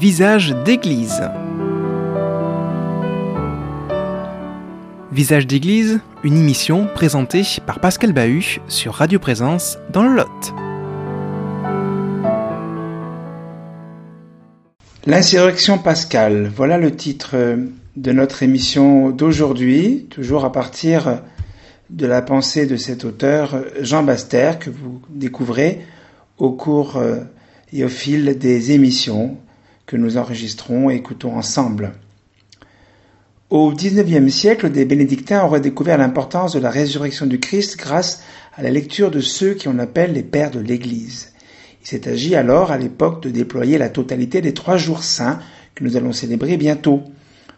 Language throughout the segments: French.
Visage d'église. Visage d'église, une émission présentée par Pascal Bahut sur Radio Présence dans le Lot. L'insurrection pascale, voilà le titre de notre émission d'aujourd'hui, toujours à partir de la pensée de cet auteur Jean Baster que vous découvrez au cours euh, et au fil des émissions que nous enregistrons et écoutons ensemble. Au XIXe siècle, des bénédictins ont redécouvert l'importance de la résurrection du Christ grâce à la lecture de ceux qui on appelle les pères de l'Église. Il s'est agi alors, à l'époque, de déployer la totalité des trois jours saints que nous allons célébrer bientôt,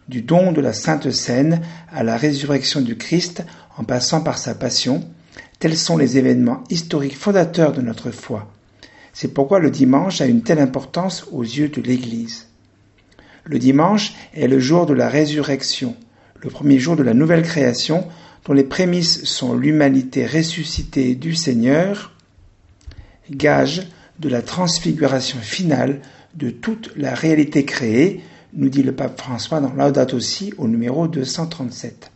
du don de la Sainte Seine à la résurrection du Christ en passant par sa passion, tels sont les événements historiques fondateurs de notre foi. C'est pourquoi le dimanche a une telle importance aux yeux de l'Église. Le dimanche est le jour de la résurrection, le premier jour de la nouvelle création, dont les prémices sont l'humanité ressuscitée du Seigneur, gage de la transfiguration finale de toute la réalité créée, nous dit le pape François dans Laudato Si au numéro 237.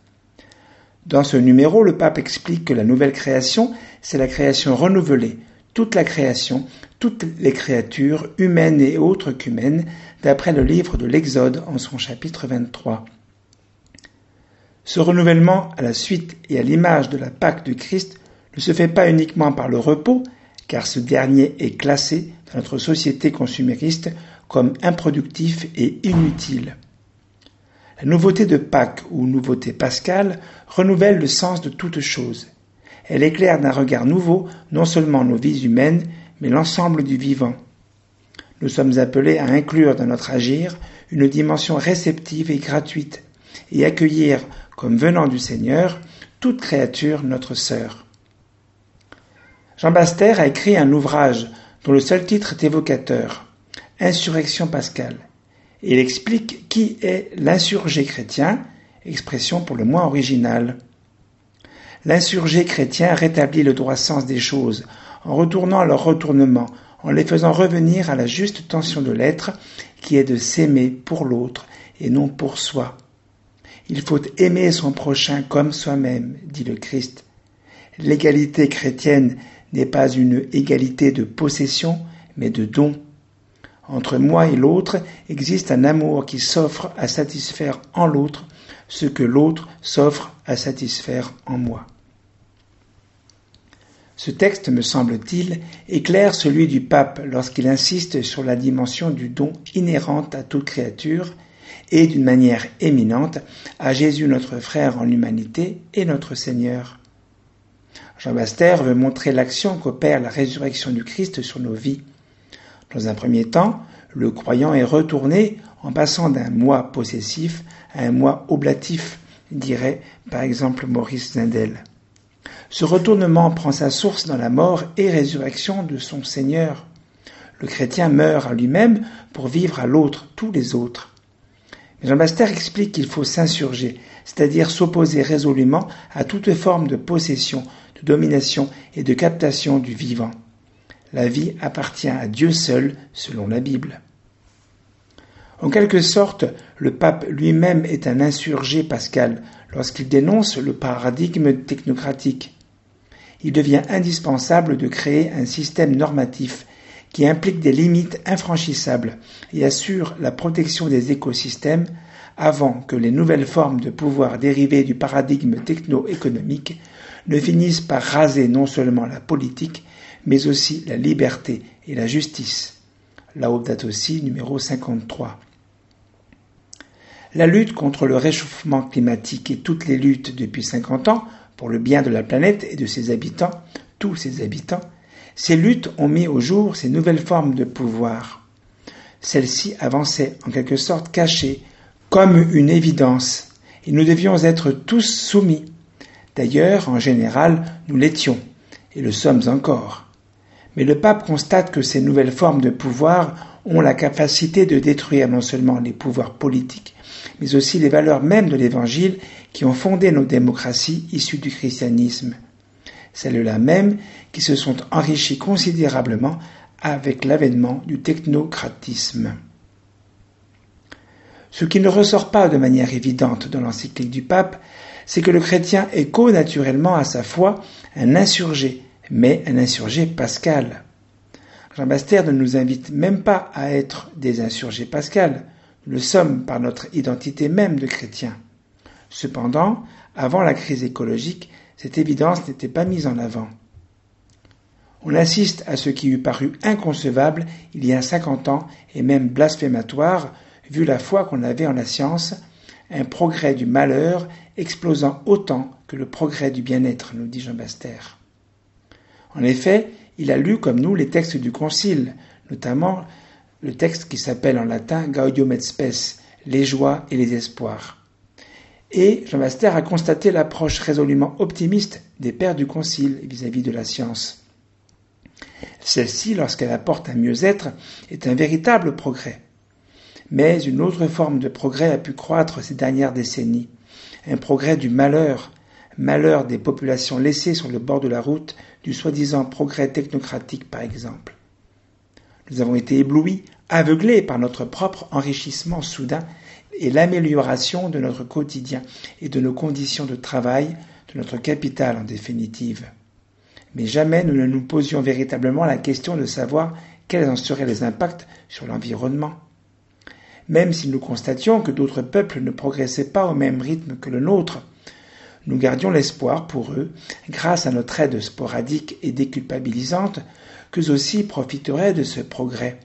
Dans ce numéro, le pape explique que la nouvelle création, c'est la création renouvelée, toute la création, toutes les créatures, humaines et autres qu'humaines, d'après le livre de l'Exode en son chapitre 23. Ce renouvellement, à la suite et à l'image de la Pâque du Christ, ne se fait pas uniquement par le repos, car ce dernier est classé dans notre société consumériste comme improductif et inutile. La nouveauté de Pâques ou nouveauté pascale renouvelle le sens de toute chose. Elle éclaire d'un regard nouveau non seulement nos vies humaines, mais l'ensemble du vivant. Nous sommes appelés à inclure dans notre agir une dimension réceptive et gratuite, et accueillir comme venant du Seigneur toute créature notre sœur. Jean Baster a écrit un ouvrage dont le seul titre est évocateur, Insurrection pascale, il explique qui est l'insurgé chrétien, expression pour le moins originale. L'insurgé chrétien rétablit le droit sens des choses, en retournant leur retournement, en les faisant revenir à la juste tension de l'être, qui est de s'aimer pour l'autre et non pour soi. Il faut aimer son prochain comme soi-même, dit le Christ. L'égalité chrétienne n'est pas une égalité de possession, mais de don. Entre moi et l'autre existe un amour qui s'offre à satisfaire en l'autre ce que l'autre s'offre à satisfaire en moi. Ce texte, me semble-t-il, éclaire celui du pape lorsqu'il insiste sur la dimension du don inhérente à toute créature et d'une manière éminente à Jésus notre frère en l'humanité et notre Seigneur. Jean Baster veut montrer l'action qu'opère la résurrection du Christ sur nos vies. Dans un premier temps, le croyant est retourné en passant d'un moi possessif à un moi oblatif, dirait par exemple Maurice Zindel. Ce retournement prend sa source dans la mort et résurrection de son Seigneur. Le chrétien meurt à lui-même pour vivre à l'autre, tous les autres. Mais Jean Baster explique qu'il faut s'insurger, c'est-à-dire s'opposer résolument à toute forme de possession, de domination et de captation du vivant. La vie appartient à Dieu seul, selon la Bible. En quelque sorte, le pape lui-même est un insurgé pascal lorsqu'il dénonce le paradigme technocratique. Il devient indispensable de créer un système normatif qui implique des limites infranchissables et assure la protection des écosystèmes avant que les nouvelles formes de pouvoir dérivées du paradigme techno-économique ne finissent par raser non seulement la politique, mais aussi la liberté et la justice. date aussi numéro 53. La lutte contre le réchauffement climatique et toutes les luttes depuis 50 ans pour le bien de la planète et de ses habitants, tous ses habitants, ces luttes ont mis au jour ces nouvelles formes de pouvoir. Celles-ci avançaient en quelque sorte cachées, comme une évidence, et nous devions être tous soumis. D'ailleurs, en général, nous l'étions, et le sommes encore. Mais le pape constate que ces nouvelles formes de pouvoir ont la capacité de détruire non seulement les pouvoirs politiques, mais aussi les valeurs mêmes de l'Évangile qui ont fondé nos démocraties issues du christianisme. Celles-là mêmes qui se sont enrichies considérablement avec l'avènement du technocratisme. Ce qui ne ressort pas de manière évidente dans l'encyclique du pape, c'est que le chrétien est co-naturellement à sa foi un insurgé, mais un insurgé pascal. Jean Bastère ne nous invite même pas à être des insurgés pascal, nous le sommes par notre identité même de chrétien. Cependant, avant la crise écologique, cette évidence n'était pas mise en avant. On assiste à ce qui eût paru inconcevable il y a cinquante ans et même blasphématoire, vu la foi qu'on avait en la science, un progrès du malheur explosant autant que le progrès du bien-être, nous dit Jean Bastère. En effet, il a lu comme nous les textes du Concile, notamment le texte qui s'appelle en latin Gaudium et Spes, les joies et les espoirs. Et Jean Bastère a constaté l'approche résolument optimiste des pères du Concile vis-à-vis de la science. Celle-ci, lorsqu'elle apporte un mieux-être, est un véritable progrès. Mais une autre forme de progrès a pu croître ces dernières décennies, un progrès du malheur, malheur des populations laissées sur le bord de la route du soi-disant progrès technocratique par exemple. Nous avons été éblouis, aveuglés par notre propre enrichissement soudain et l'amélioration de notre quotidien et de nos conditions de travail, de notre capital en définitive. Mais jamais nous ne nous posions véritablement la question de savoir quels en seraient les impacts sur l'environnement. Même si nous constations que d'autres peuples ne progressaient pas au même rythme que le nôtre, nous gardions l'espoir pour eux, grâce à notre aide sporadique et déculpabilisante, qu'eux aussi profiteraient de ce progrès.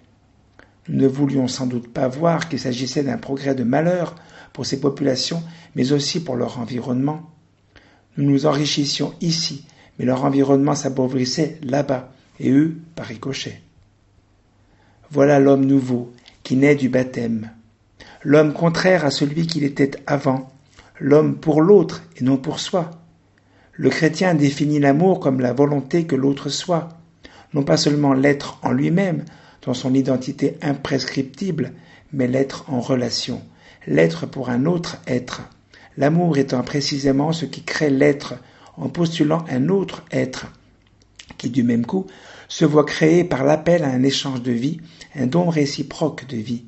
Nous ne voulions sans doute pas voir qu'il s'agissait d'un progrès de malheur pour ces populations, mais aussi pour leur environnement. Nous nous enrichissions ici, mais leur environnement s'appauvrissait là-bas, et eux par ricochet. Voilà l'homme nouveau, qui naît du baptême. L'homme contraire à celui qu'il était avant, l'homme pour l'autre et non pour soi. Le chrétien définit l'amour comme la volonté que l'autre soit, non pas seulement l'être en lui-même, dans son identité imprescriptible, mais l'être en relation, l'être pour un autre être, l'amour étant précisément ce qui crée l'être en postulant un autre être, qui du même coup se voit créé par l'appel à un échange de vie, un don réciproque de vie.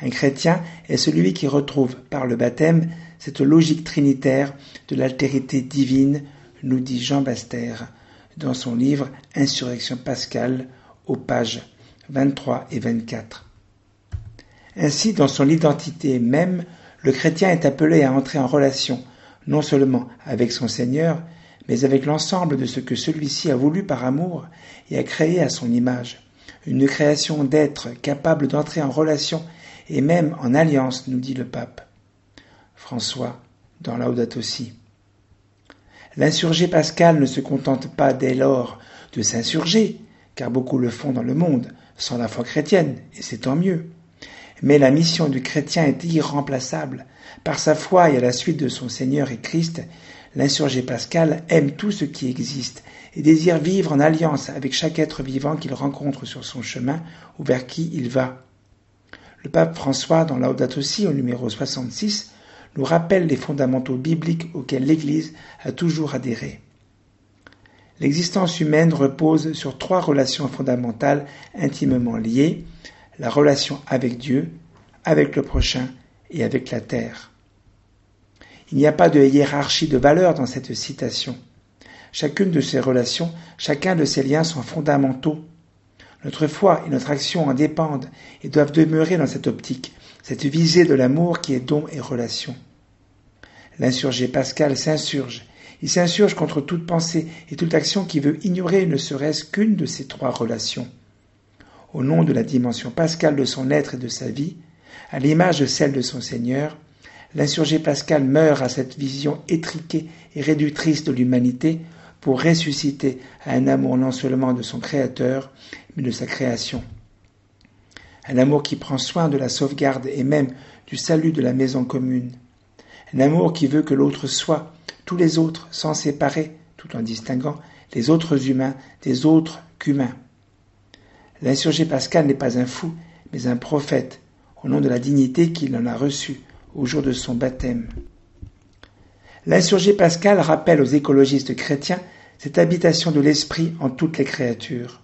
Un chrétien est celui qui retrouve par le baptême cette logique trinitaire de l'altérité divine, nous dit Jean Bastère dans son livre Insurrection pascale aux pages 23 et 24. Ainsi, dans son identité même, le chrétien est appelé à entrer en relation non seulement avec son Seigneur, mais avec l'ensemble de ce que celui-ci a voulu par amour et a créé à son image. Une création d'êtres capables d'entrer en relation et même en alliance, nous dit le pape. François, dans Laudato. L'insurgé pascal ne se contente pas dès lors de s'insurger, car beaucoup le font dans le monde, sans la foi chrétienne, et c'est tant mieux. Mais la mission du chrétien est irremplaçable. Par sa foi et à la suite de son Seigneur et Christ, l'insurgé pascal aime tout ce qui existe et désire vivre en alliance avec chaque être vivant qu'il rencontre sur son chemin ou vers qui il va. Le pape François, dans Laudato Si au numéro 66, nous rappelle les fondamentaux bibliques auxquels l'Église a toujours adhéré. L'existence humaine repose sur trois relations fondamentales intimement liées, la relation avec Dieu, avec le prochain et avec la terre. Il n'y a pas de hiérarchie de valeurs dans cette citation. Chacune de ces relations, chacun de ces liens sont fondamentaux. Notre foi et notre action en dépendent et doivent demeurer dans cette optique, cette visée de l'amour qui est don et relation. L'insurgé Pascal s'insurge. Il s'insurge contre toute pensée et toute action qui veut ignorer ne serait-ce qu'une de ces trois relations. Au nom de la dimension pascale de son être et de sa vie, à l'image de celle de son Seigneur, l'insurgé Pascal meurt à cette vision étriquée et réductrice de l'humanité pour ressusciter à un amour non seulement de son Créateur, mais de sa création. Un amour qui prend soin de la sauvegarde et même du salut de la maison commune. Un amour qui veut que l'autre soit, tous les autres, sans séparer, tout en distinguant les autres humains des autres qu'humains. L'insurgé Pascal n'est pas un fou, mais un prophète, au nom de la dignité qu'il en a reçue au jour de son baptême. L'insurgé Pascal rappelle aux écologistes chrétiens cette habitation de l'esprit en toutes les créatures.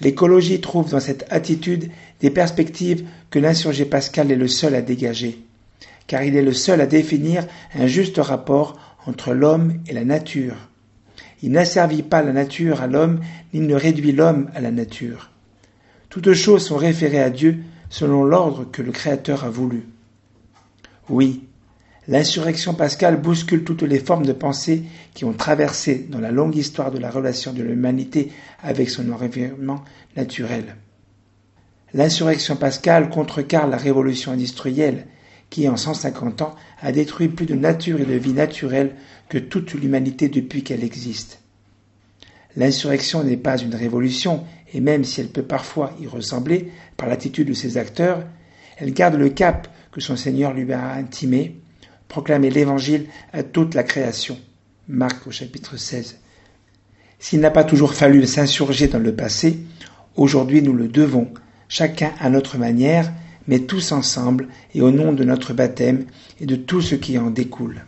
L'écologie trouve dans cette attitude des perspectives que l'insurgé Pascal est le seul à dégager, car il est le seul à définir un juste rapport entre l'homme et la nature. Il n'asservit pas la nature à l'homme, ni ne réduit l'homme à la nature. Toutes choses sont référées à Dieu selon l'ordre que le Créateur a voulu. Oui, l'insurrection pascale bouscule toutes les formes de pensée qui ont traversé dans la longue histoire de la relation de l'humanité avec son environnement naturel. L'insurrection pascale contrecarre la révolution industrielle qui, en 150 ans, a détruit plus de nature et de vie naturelle que toute l'humanité depuis qu'elle existe. L'insurrection n'est pas une révolution, et même si elle peut parfois y ressembler par l'attitude de ses acteurs, elle garde le cap que son Seigneur lui a intimé, proclamer l'Évangile à toute la création. Marc au chapitre 16. S'il n'a pas toujours fallu s'insurger dans le passé, aujourd'hui nous le devons, chacun à notre manière, mais tous ensemble et au nom de notre baptême et de tout ce qui en découle.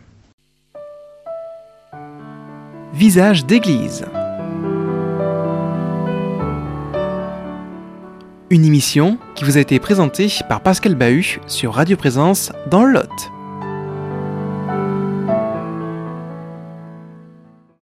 Visage d'église. Une émission qui vous a été présentée par Pascal Bahut sur Radio Présence dans le Lot.